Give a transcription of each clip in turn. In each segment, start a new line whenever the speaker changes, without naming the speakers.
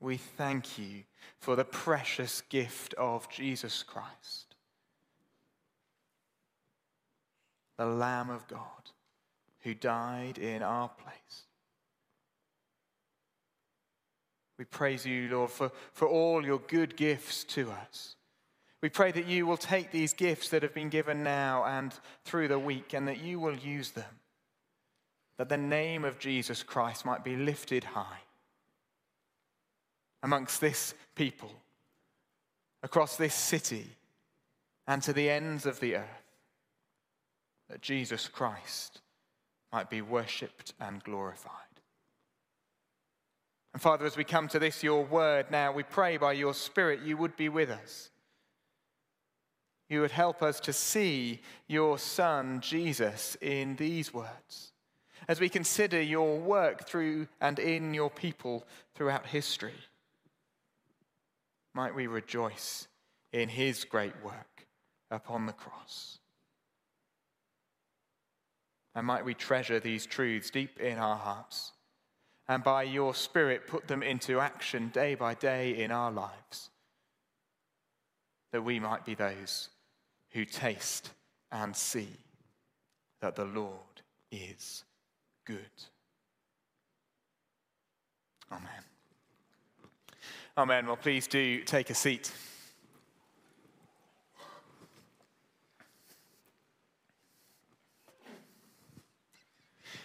we thank you for the precious gift of Jesus Christ, the Lamb of God who died in our place. We praise you, Lord, for, for all your good gifts to us. We pray that you will take these gifts that have been given now and through the week and that you will use them, that the name of Jesus Christ might be lifted high amongst this people, across this city, and to the ends of the earth, that Jesus Christ might be worshipped and glorified. And Father, as we come to this, your word now, we pray by your Spirit you would be with us. You would help us to see your Son, Jesus, in these words. As we consider your work through and in your people throughout history might we rejoice in his great work upon the cross. And might we treasure these truths deep in our hearts, and by your Spirit put them into action day by day in our lives, that we might be those who taste and see that the Lord is good. Amen. Amen. Well, please do take a seat.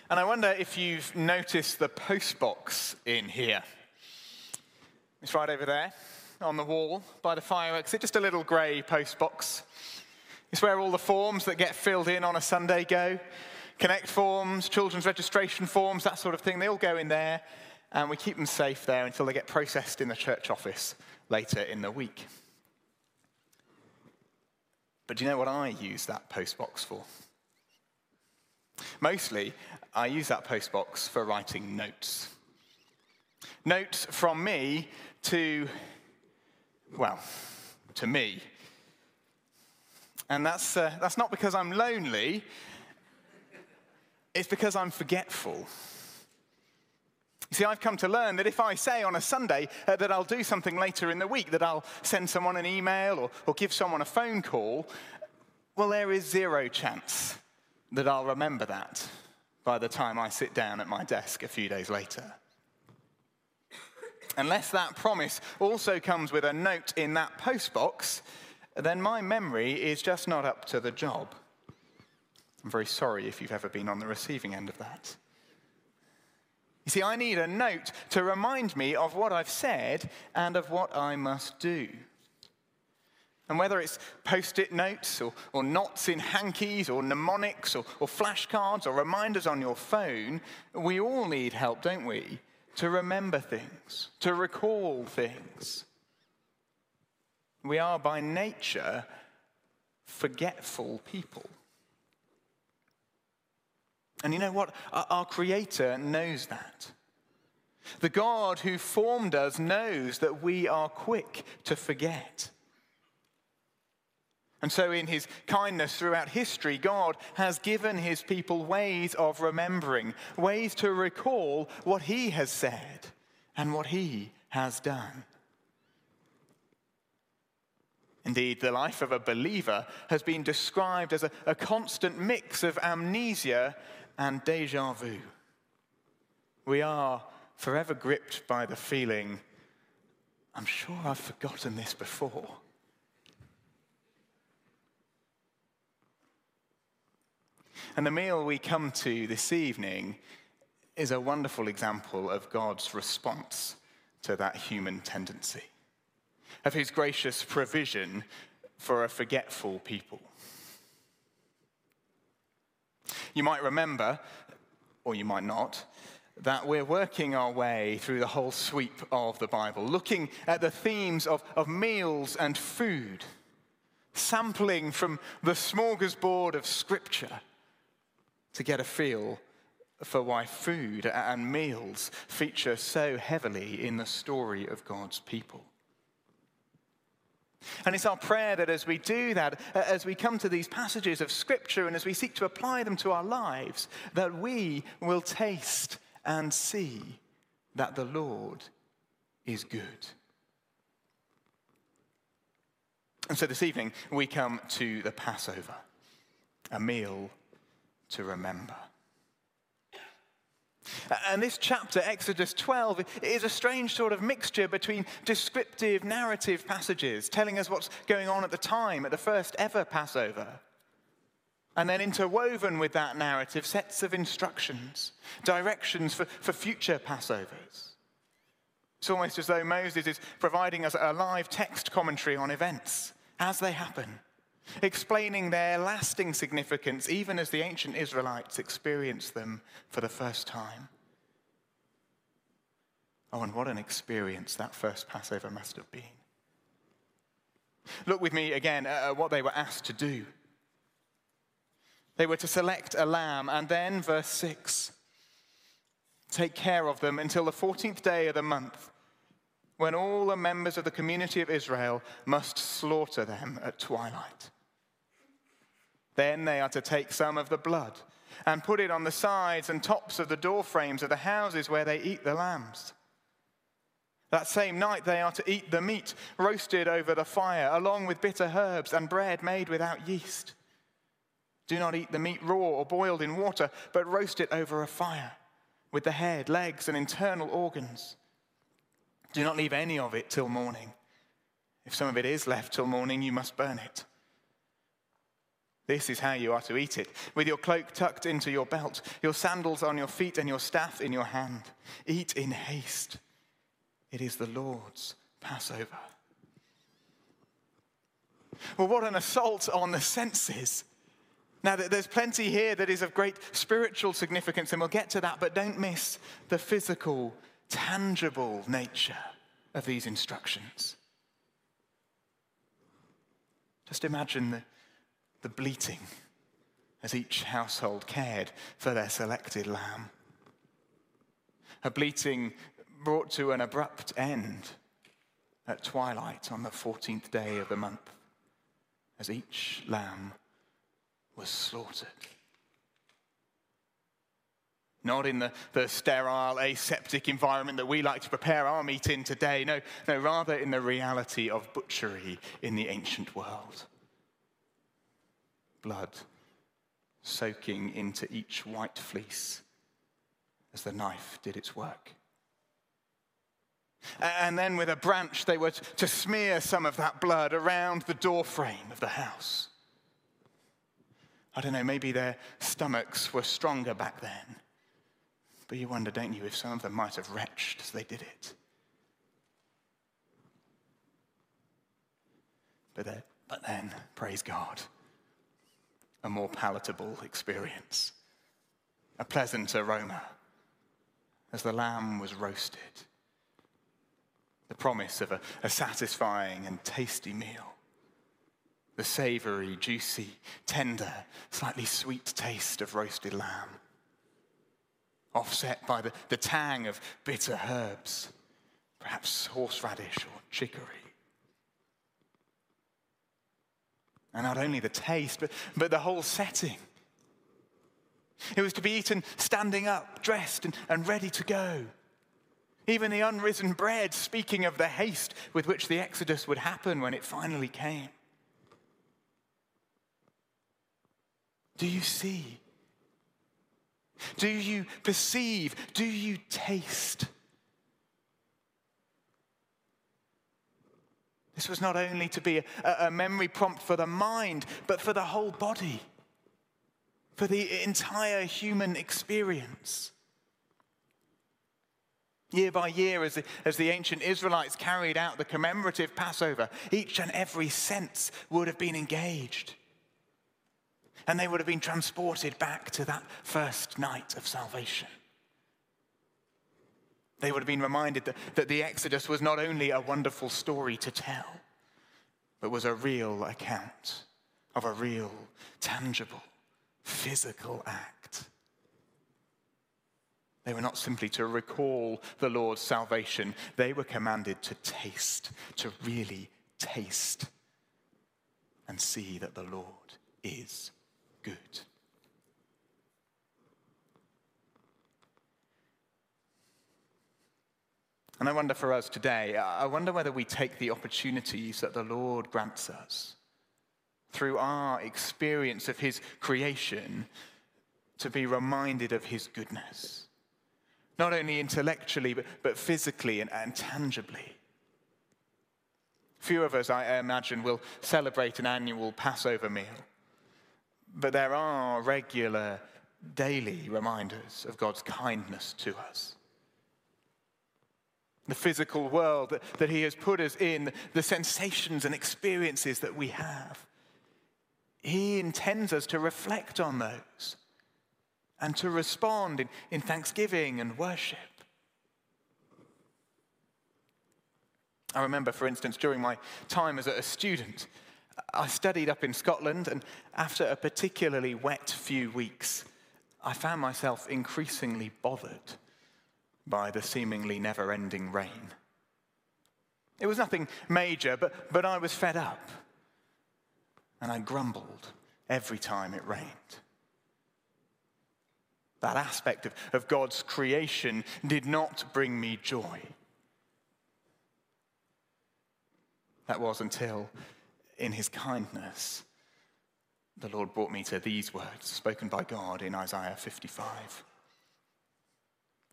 And I wonder if you've noticed the postbox in here. It's right over there on the wall by the fireworks. It's just a little grey postbox. It's where all the forms that get filled in on a Sunday go. Connect forms, children's registration forms, that sort of thing, they all go in there and we keep them safe there until they get processed in the church office later in the week. But do you know what I use that postbox for? Mostly, I use that postbox for writing notes. Notes from me to, well, to me. And that's, uh, that's not because I'm lonely, it's because I'm forgetful. See, I've come to learn that if I say on a Sunday uh, that I'll do something later in the week, that I'll send someone an email or, or give someone a phone call, well, there is zero chance that I'll remember that by the time I sit down at my desk a few days later. Unless that promise also comes with a note in that postbox, then my memory is just not up to the job. I'm very sorry if you've ever been on the receiving end of that. You see, I need a note to remind me of what I've said and of what I must do. And whether it's post it notes or, or knots in hankies or mnemonics or, or flashcards or reminders on your phone, we all need help, don't we? To remember things, to recall things. We are by nature forgetful people. And you know what? Our Creator knows that. The God who formed us knows that we are quick to forget. And so, in his kindness throughout history, God has given his people ways of remembering, ways to recall what he has said and what he has done. Indeed, the life of a believer has been described as a, a constant mix of amnesia and deja vu. We are forever gripped by the feeling, I'm sure I've forgotten this before. And the meal we come to this evening is a wonderful example of God's response to that human tendency, of his gracious provision for a forgetful people. You might remember, or you might not, that we're working our way through the whole sweep of the Bible, looking at the themes of, of meals and food, sampling from the smorgasbord of Scripture to get a feel for why food and meals feature so heavily in the story of God's people. And it's our prayer that as we do that, uh, as we come to these passages of Scripture and as we seek to apply them to our lives, that we will taste and see that the Lord is good. And so this evening, we come to the Passover, a meal to remember. And this chapter, Exodus 12, is a strange sort of mixture between descriptive narrative passages telling us what's going on at the time, at the first ever Passover. And then interwoven with that narrative, sets of instructions, directions for, for future Passovers. It's almost as though Moses is providing us a live text commentary on events as they happen, explaining their lasting significance even as the ancient Israelites experienced them for the first time. Oh, and what an experience that first Passover must have been. Look with me again at what they were asked to do. They were to select a lamb, and then, verse 6, take care of them until the 14th day of the month when all the members of the community of Israel must slaughter them at twilight. Then they are to take some of the blood and put it on the sides and tops of the door frames of the houses where they eat the lambs. That same night they are to eat the meat roasted over the fire, along with bitter herbs and bread made without yeast. Do not eat the meat raw or boiled in water, but roast it over a fire, with the head, legs, and internal organs do not leave any of it till morning. If some of it is left till morning, you must burn it. This is how you are to eat it with your cloak tucked into your belt, your sandals on your feet, and your staff in your hand. Eat in haste. It is the Lord's Passover. Well, what an assault on the senses. Now, there's plenty here that is of great spiritual significance, and we'll get to that, but don't miss the physical tangible nature of these instructions. Just imagine the, the bleating as each household cared for their selected lamb. A bleating brought to an abrupt end at twilight on the 14th day of the month as each lamb was slaughtered not in the, the sterile, aseptic environment that we like to prepare our meat in today. No, no, rather in the reality of butchery in the ancient world. Blood soaking into each white fleece as the knife did its work. And then with a branch, they were to smear some of that blood around the doorframe of the house. I don't know, maybe their stomachs were stronger back then. But you wonder, don't you, if some of them might have retched as they did it. But then, but then, praise God, a more palatable experience, a pleasant aroma as the lamb was roasted, the promise of a, a satisfying and tasty meal, the savory, juicy, tender, slightly sweet taste of roasted lamb. Offset by the, the tang of bitter herbs, perhaps horseradish or chicory. And not only the taste, but, but the whole setting. It was to be eaten standing up, dressed, and, and ready to go. Even the unrisen bread, speaking of the haste with which the Exodus would happen when it finally came. Do you see do you perceive? Do you taste? This was not only to be a, a, memory prompt for the mind, but for the whole body, for the entire human experience. Year by year, as the, as the ancient Israelites carried out the commemorative Passover, each and every sense would have been engaged and they would have been transported back to that first night of salvation. They would have been reminded that, that the Exodus was not only a wonderful story to tell, but was a real account of a real, tangible, physical act. They were not simply to recall the Lord's salvation, they were commanded to taste, to really taste and see that the Lord is good. And I wonder for us today, I wonder whether we take the opportunities that the Lord grants us through our experience of His creation to be reminded of His goodness, not only intellectually, but, but physically and, and tangibly. Few of us, I imagine, will celebrate an annual Passover meal, but there are regular daily reminders of God's kindness to us the physical world that, He has put us in, the sensations and experiences that we have. He intends us to reflect on those and to respond in, in thanksgiving and worship. I remember, for instance, during my time as a student, I studied up in Scotland, and after a particularly wet few weeks, I found myself increasingly bothered by the seemingly never ending rain. It was nothing major, but, but I was fed up. And I grumbled every time it rained. That aspect of, of God's creation did not bring me joy. That was until, in his kindness, the Lord brought me to these words spoken by God in Isaiah 55.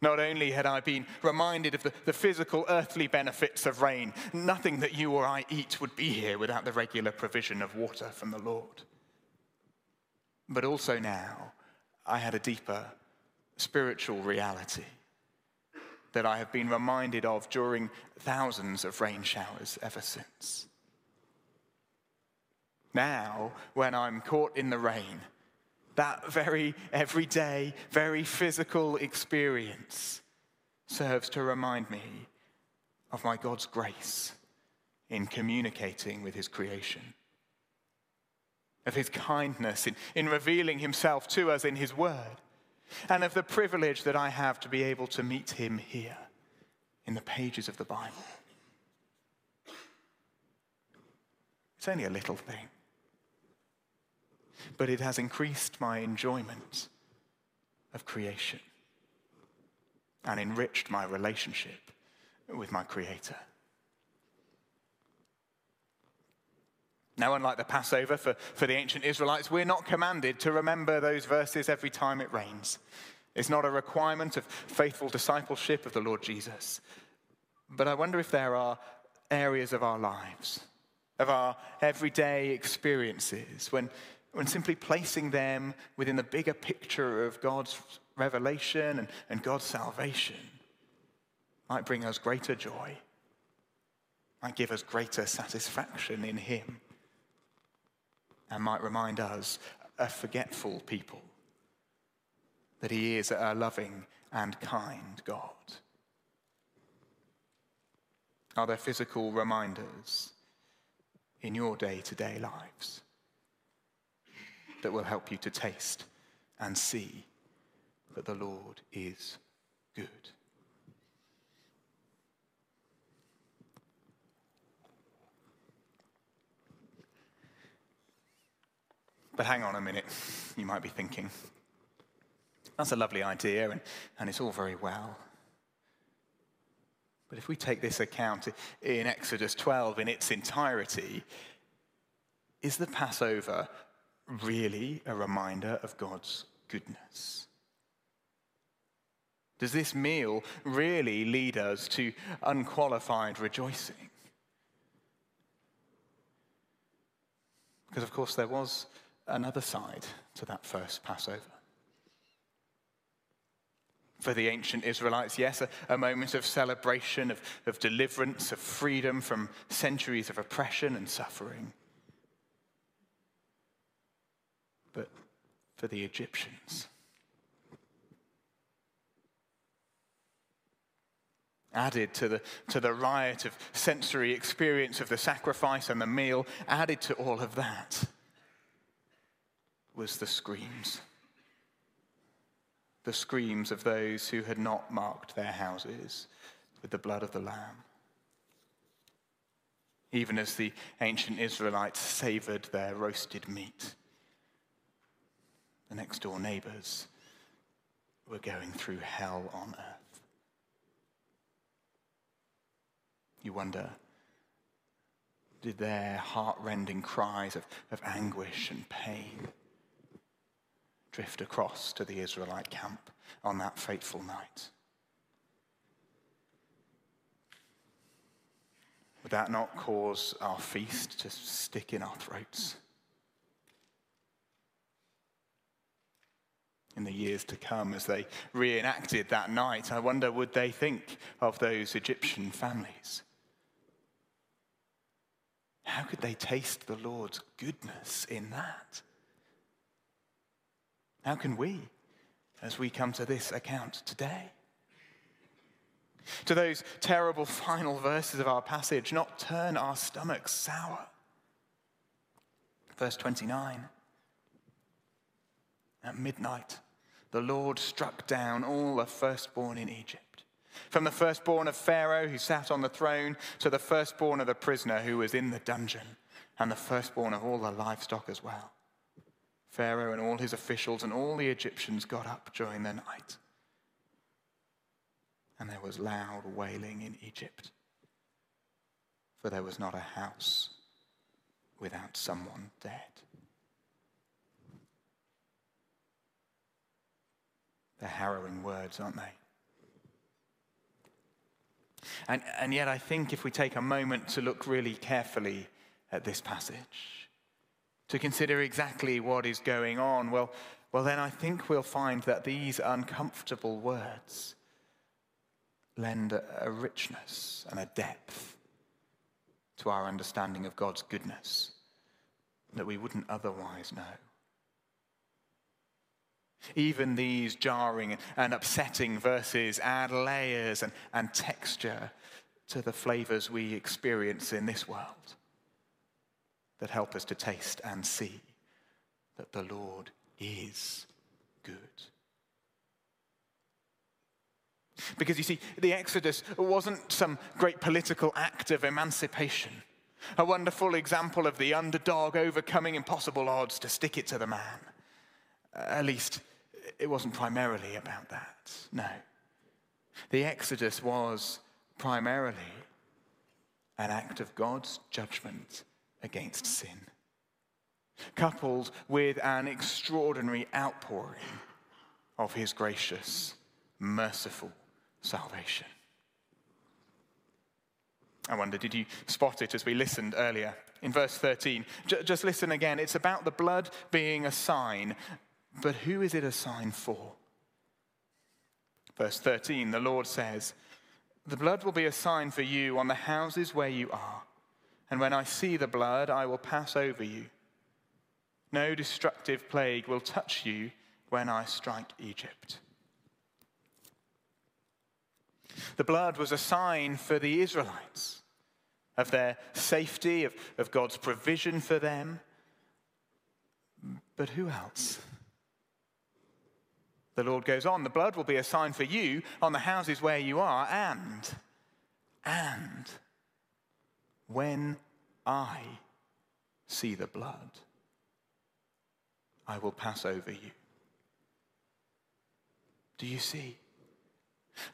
Not only had I been reminded of the, the, physical earthly benefits of rain, nothing that you or I eat would be here without the regular provision of water from the Lord. But also now, I had a deeper spiritual reality that I have been reminded of during thousands of rain showers ever since. Now, when I'm caught in the rain, that very everyday, very physical experience serves to remind me of my God's grace in communicating with his creation, of his kindness in, in revealing himself to us in his word, and of the privilege that I have to be able to meet him here in the pages of the Bible. It's only a little thing but it has increased my enjoyment of creation and enriched my relationship with my Creator. Now, unlike the Passover for, for the ancient Israelites, we're not commanded to remember those verses every time it rains. It's not a requirement of faithful discipleship of the Lord Jesus. But I wonder if there are areas of our lives, of our everyday experiences, when when simply placing them within the bigger picture of God's revelation and, and God's salvation might bring us greater joy, might give us greater satisfaction in Him, and might remind us, a forgetful people, that He is a loving and kind God. Are there physical reminders in your day to day lives? That will help you to taste and see that the Lord is good. But hang on a minute, you might be thinking. That's a lovely idea, and, and it's all very well. But if we take this account in Exodus 12 in its entirety, is the Passover really a reminder of God's goodness? Does this meal really lead us to unqualified rejoicing? Because, of course, there was another side to that first Passover. For the ancient Israelites, yes, a, a moment of celebration, of, of deliverance, of freedom from centuries of oppression and suffering. But for the Egyptians. added to the, to the riot of sensory experience of the sacrifice and the meal, added to all of that was the screams. The screams of those who had not marked their houses with the blood of the Lamb. Even as the ancient Israelites savored their roasted meat, the next door neighbors were going through hell on earth. You wonder, did their heart-rending cries of, of anguish and pain drift across to the Israelite camp on that fateful night? Would that not cause our feast to stick in our throats? In the years to come as they reenacted that night. I wonder, would they think of those Egyptian families? How could they taste the Lord's goodness in that? How can we, as we come to this account today? To those terrible final verses of our passage, not turn our stomachs sour. Verse 29 At midnight, the Lord struck down all the firstborn in Egypt. From the firstborn of Pharaoh who sat on the throne to the firstborn of the prisoner who was in the dungeon, and the firstborn of all the livestock as well. Pharaoh and all his officials and all the Egyptians got up during the night. And there was loud wailing in Egypt, for there was not a house without someone dead. They're harrowing words, aren't they? And, and yet, I think if we take a moment to look really carefully at this passage, to consider exactly what is going on, well, well, then I think we'll find that these uncomfortable words lend a, a richness and a depth to our understanding of God's goodness that we wouldn't otherwise know. Even these jarring and upsetting verses add layers and, and texture to the flavors we experience in this world that help us to taste and see that the Lord is good. Because you see, the Exodus wasn't some great political act of emancipation, a wonderful example of the underdog overcoming impossible odds to stick it to the man. At least, it wasn't primarily about that. No. The Exodus was primarily an act of God's judgment against sin, coupled with an extraordinary outpouring of his gracious, merciful salvation. I wonder, did you spot it as we listened earlier? In verse 13, J- just listen again. It's about the blood being a sign but who is it a sign for? Verse 13, the Lord says, The blood will be a sign for you on the houses where you are. And when I see the blood, I will pass over you. No destructive plague will touch you when I strike Egypt. The blood was a sign for the Israelites of their safety, of, of God's provision for them. But who else? The Lord goes on, the blood will be a sign for you on the houses where you are, and, and when I see the blood, I will pass over you. Do you see?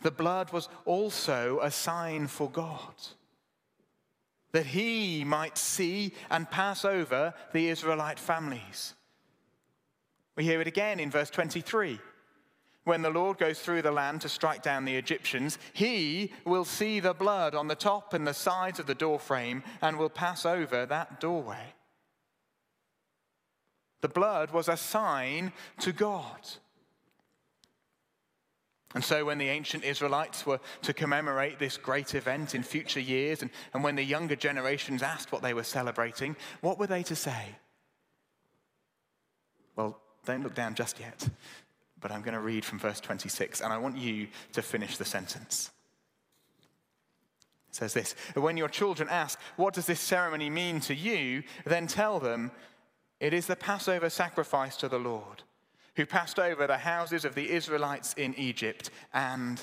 The blood was also a sign for God, that he might see and pass over the Israelite families. We hear it again in verse 23 when the Lord goes through the land to strike down the Egyptians, he will see the blood on the top and the sides of the doorframe and will pass over that doorway. The blood was a sign to God. And so, when the ancient Israelites were to commemorate this great event in future years, and, and when the younger generations asked what they were celebrating, what were they to say? Well, don't look down just yet but I'm going to read from verse 26, and I want you to finish the sentence. It says this When your children ask, What does this ceremony mean to you? then tell them, It is the Passover sacrifice to the Lord, who passed over the houses of the Israelites in Egypt, and.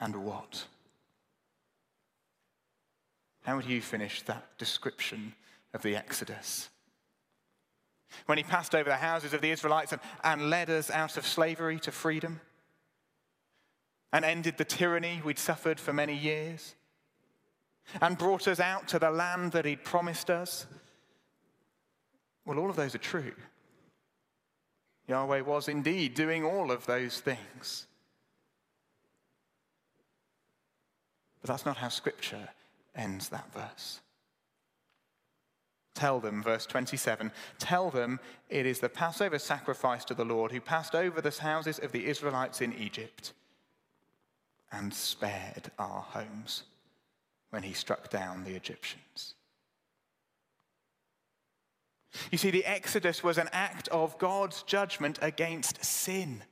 and what? How would you finish that description of the Exodus? When he passed over the houses of the Israelites and, and led us out of slavery to freedom? and ended the tyranny we'd suffered for many years and brought us out to the land that he'd promised us? Well, all of those are true. Yahweh was indeed doing all of those things. But that's not how Scripture ends that verse. Tell them, verse 27, tell them it is the Passover sacrifice to the Lord who passed over the houses of the Israelites in Egypt and spared our homes when he struck down the Egyptians. You see, the Exodus was an act of God's judgment against sin.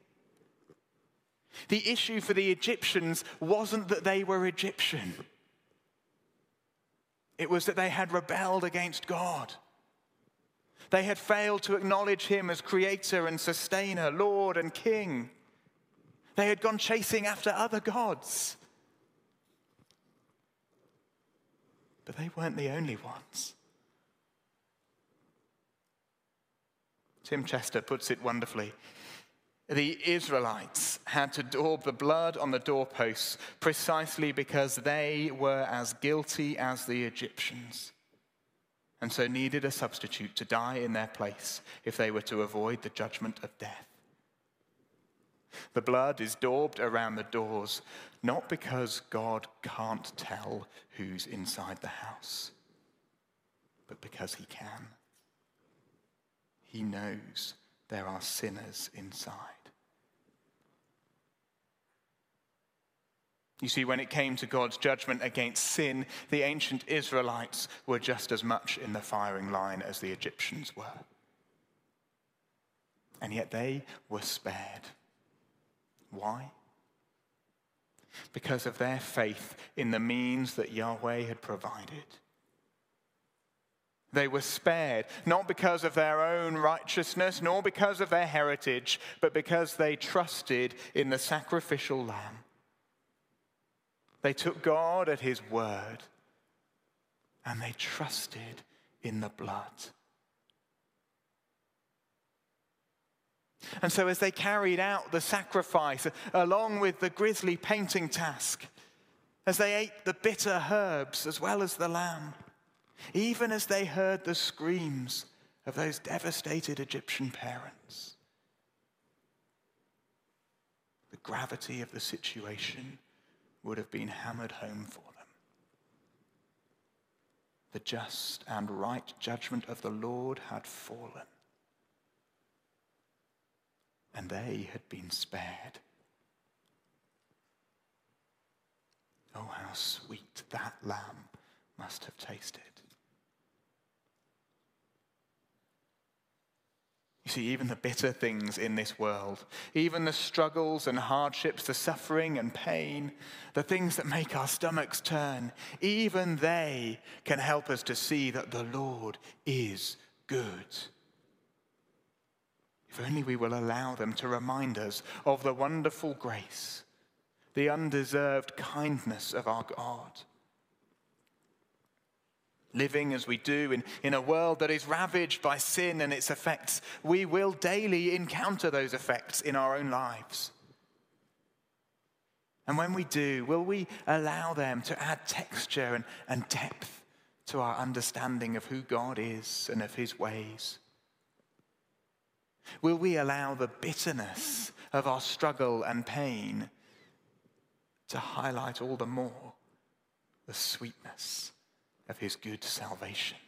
The issue for the Egyptians wasn't that they were Egyptian, it was that they had rebelled against God. They had failed to acknowledge him as creator and sustainer, Lord and King. They had gone chasing after other gods. But they weren't the only ones. Tim Chester puts it wonderfully. The Israelites had to daub the blood on the doorposts precisely because they were as guilty as the Egyptians, and so needed a substitute to die in their place if they were to avoid the judgment of death. The blood is daubed around the doors, not because God can't tell who's inside the house, but because He can. He knows there are sinners inside. You see, when it came to God's judgment against sin, the ancient Israelites were just as much in the firing line as the Egyptians were. And yet they were spared. Why? Because of their faith in the means that Yahweh had provided. They were spared, not because of their own righteousness, nor because of their heritage, but because they trusted in the sacrificial lamb. They took God at his word, and they trusted in the blood. And so, as they carried out the sacrifice along with the grisly painting task, as they ate the bitter herbs as well as the lamb, even as they heard the screams of those devastated Egyptian parents, the gravity of the situation would have been hammered home for them. The just and right judgment of the Lord had fallen and they had been spared. Oh, how sweet that lamb must have tasted. You see, even the bitter things in this world, even the struggles and hardships, the suffering and pain, the things that make our stomachs turn, even they can help us to see that the Lord is good. If only we will allow them to remind us of the wonderful grace, the undeserved kindness of our God. Living as we do in, in a world that is ravaged by sin and its effects, we will daily encounter those effects in our own lives. And when we do, will we allow them to add texture and, and depth to our understanding of who God is and of his ways? Will we allow the bitterness of our struggle and pain to highlight all the more the sweetness of his good salvation?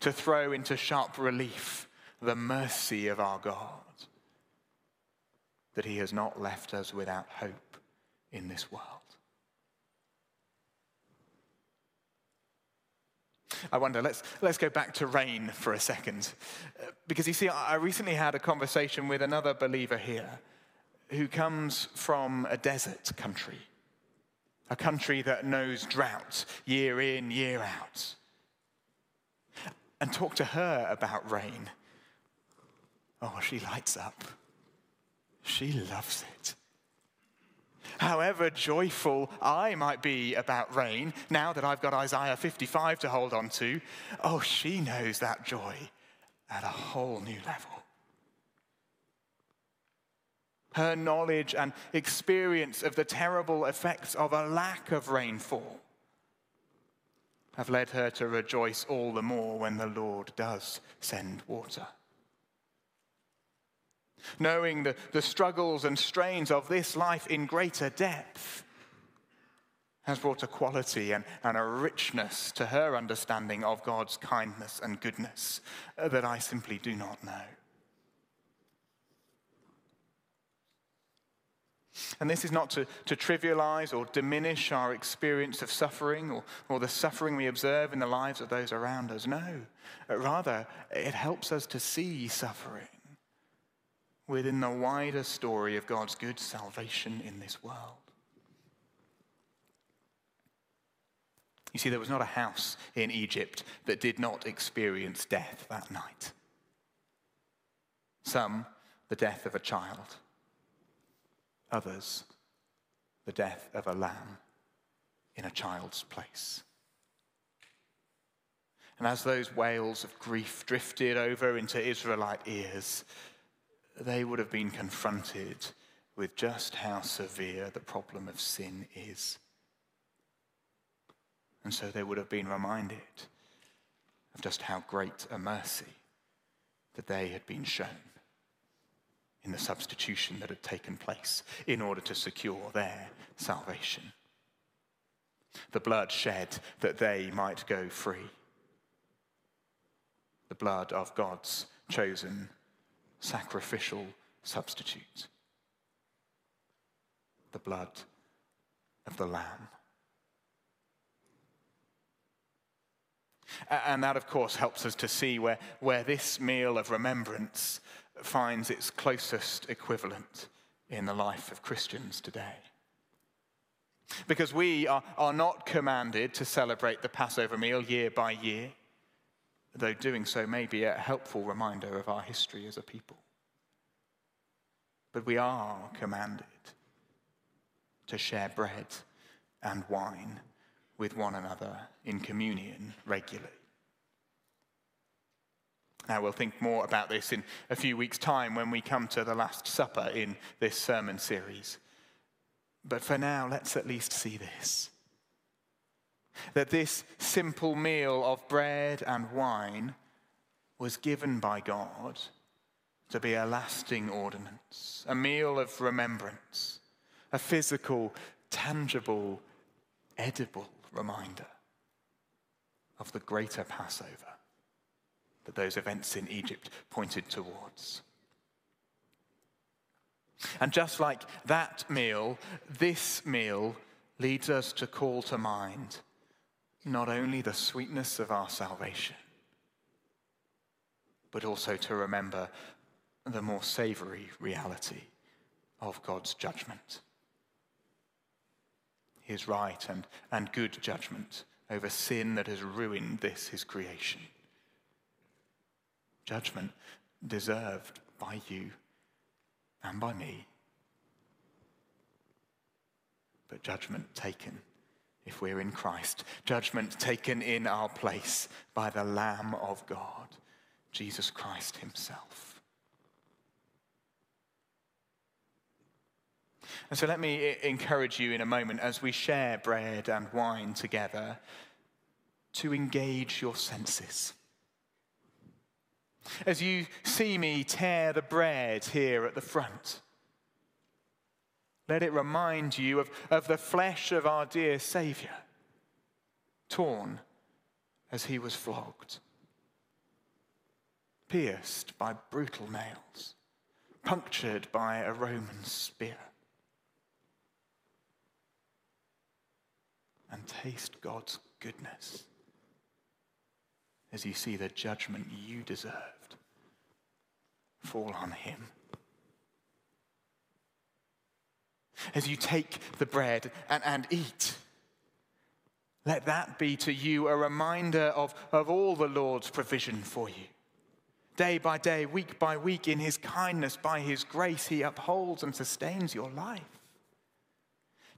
To throw into sharp relief the mercy of our God, that he has not left us without hope in this world. I wonder, let's, let's go back to rain for a second. Uh, because you see, I recently had a conversation with another believer here who comes from a desert country, a country that knows drought year in, year out. And talk to her about rain. Oh, she lights up. She loves it. However joyful I might be about rain, now that I've got Isaiah 55 to hold on to, oh, she knows that joy at a whole new level. Her knowledge and experience of the terrible effects of a lack of rainfall have led her to rejoice all the more when the Lord does send water. Knowing the, the struggles and strains of this life in greater depth has brought a quality and, and a richness to her understanding of God's kindness and goodness that I simply do not know. And this is not to, to trivialize or diminish our experience of suffering or, or the suffering we observe in the lives of those around us. No. Uh, rather, it helps us to see suffering within the wider story of God's good salvation in this world. You see, there was not a house in Egypt that did not experience death that night. Some, the death of a child others the death of a lamb in a child's place. And as those wails of grief drifted over into Israelite ears, they would have been confronted with just how severe the problem of sin is. And so they would have been reminded of just how great a mercy that they had been shown in the substitution that had taken place in order to secure their salvation. The blood shed that they might go free. The blood of God's chosen sacrificial substitute. The blood of the Lamb. And that, of course, helps us to see where, where this meal of remembrance finds its closest equivalent in the life of Christians today. Because we are, are not commanded to celebrate the Passover meal year by year, though doing so may be a helpful reminder of our history as a people. But we are commanded to share bread and wine with one another in communion regularly. Now, we'll think more about this in a few weeks' time when we come to the Last Supper in this sermon series. But for now, let's at least see this that this simple meal of bread and wine was given by God to be a lasting ordinance, a meal of remembrance, a physical, tangible, edible reminder of the greater Passover that those events in Egypt pointed towards. And just like that meal, this meal leads us to call to mind not only the sweetness of our salvation, but also to remember the more savory reality of God's judgment. His right and, and good judgment over sin that has ruined this, his creation judgment deserved by you and by me, but judgment taken if we're in Christ, judgment taken in our place by the Lamb of God, Jesus Christ Himself. And so let me encourage you in a moment as we share bread and wine together to engage your senses. As you see me tear the bread here at the front, let it remind you of, of the flesh of our dear Saviour, torn as he was flogged, pierced by brutal nails, punctured by a Roman spear. And taste God's goodness as you see the judgment you deserved fall on him. As you take the bread and, and eat, Let that be to you a reminder of, of all the Lord's provision for you. Day by day, week by week, in his kindness, by his grace, he upholds and sustains your life.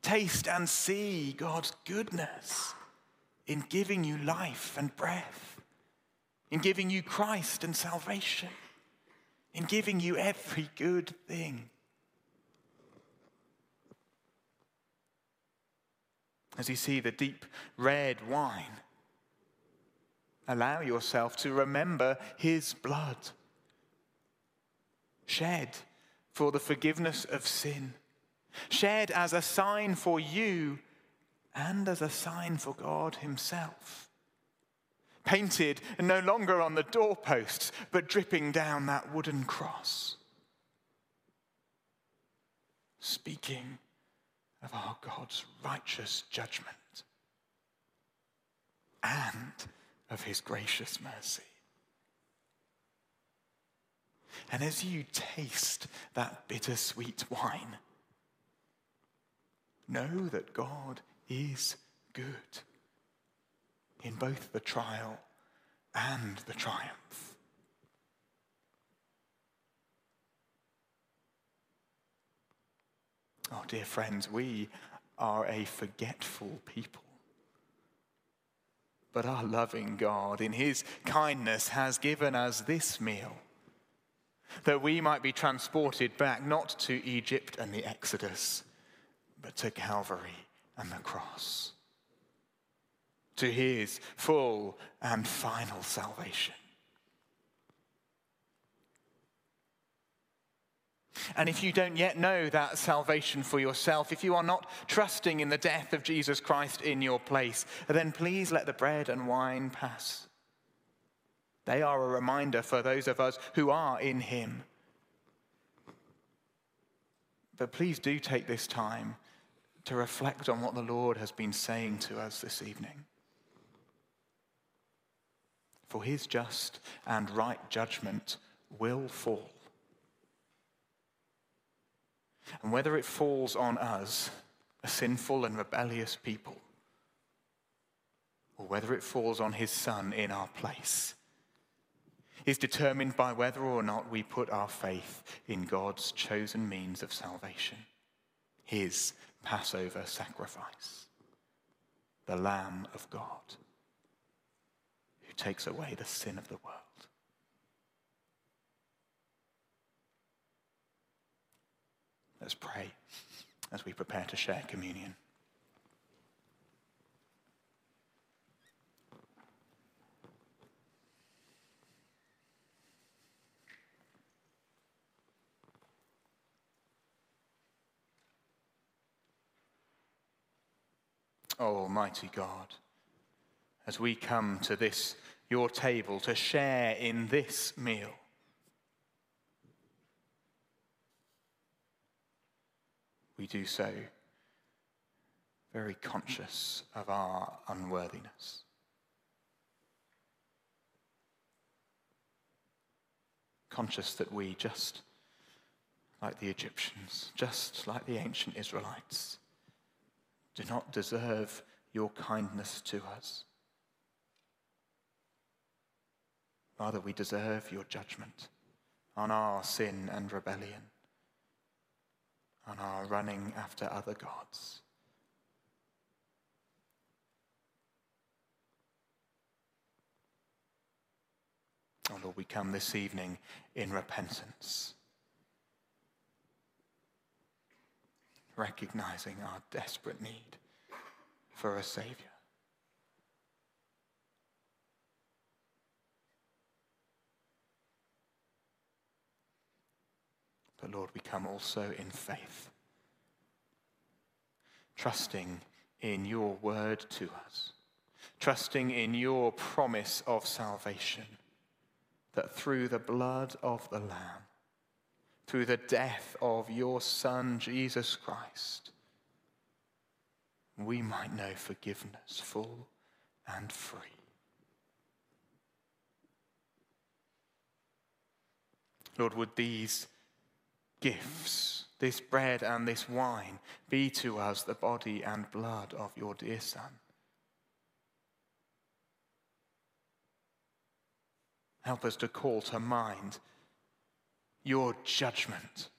Taste and see God's goodness in giving you life and breath, in giving you Christ and salvation, in giving you every good thing. As you see the deep red wine, allow yourself to remember his blood shed for the forgiveness of sin, shed as a sign for you and as a sign for God himself. Painted no longer on the doorposts, but dripping down that wooden cross. Speaking of our God's righteous judgment and of his gracious mercy. And as you taste that bittersweet wine, know that God is good in both the trial and the triumph. Oh, dear friends, we are a forgetful people. But our loving God, in His kindness, has given us this meal that we might be transported back not to Egypt and the Exodus, but to Calvary and the cross, to His full and final salvation. And if you don't yet know that salvation for yourself, if you are not trusting in the death of Jesus Christ in your place, then please let the bread and wine pass. They are a reminder for those of us who are in Him. But please do take this time to reflect on what the Lord has been saying to us this evening. For His just and right judgment will fall. And whether it falls on us, a sinful and rebellious people, or whether it falls on his son in our place, is determined by whether or not we put our faith in God's chosen means of salvation, his Passover sacrifice, the Lamb of God, who takes away the sin of the world. Let's pray as we prepare to share communion. Oh, Almighty God, as we come to this, your table, to share in this meal, we do so very conscious of our unworthiness. Conscious that we, just like the Egyptians, just like the ancient Israelites, do not deserve your kindness to us. Rather, we deserve your judgment on our sin and rebellion on our running after other gods. Oh Lord, we come this evening in repentance, recognizing our desperate need for a Savior. But Lord, we come also in faith, trusting in your word to us, trusting in your promise of salvation, that through the blood of the Lamb, through the death of your Son, Jesus Christ, we might know forgiveness full and free. Lord, would these gifts, this bread and this wine, be to us the body and blood of your dear Son. Help us to call to mind your judgment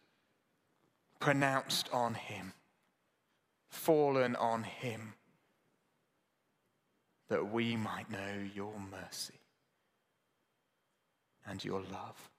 pronounced on him, fallen on him, that we might know your mercy and your love.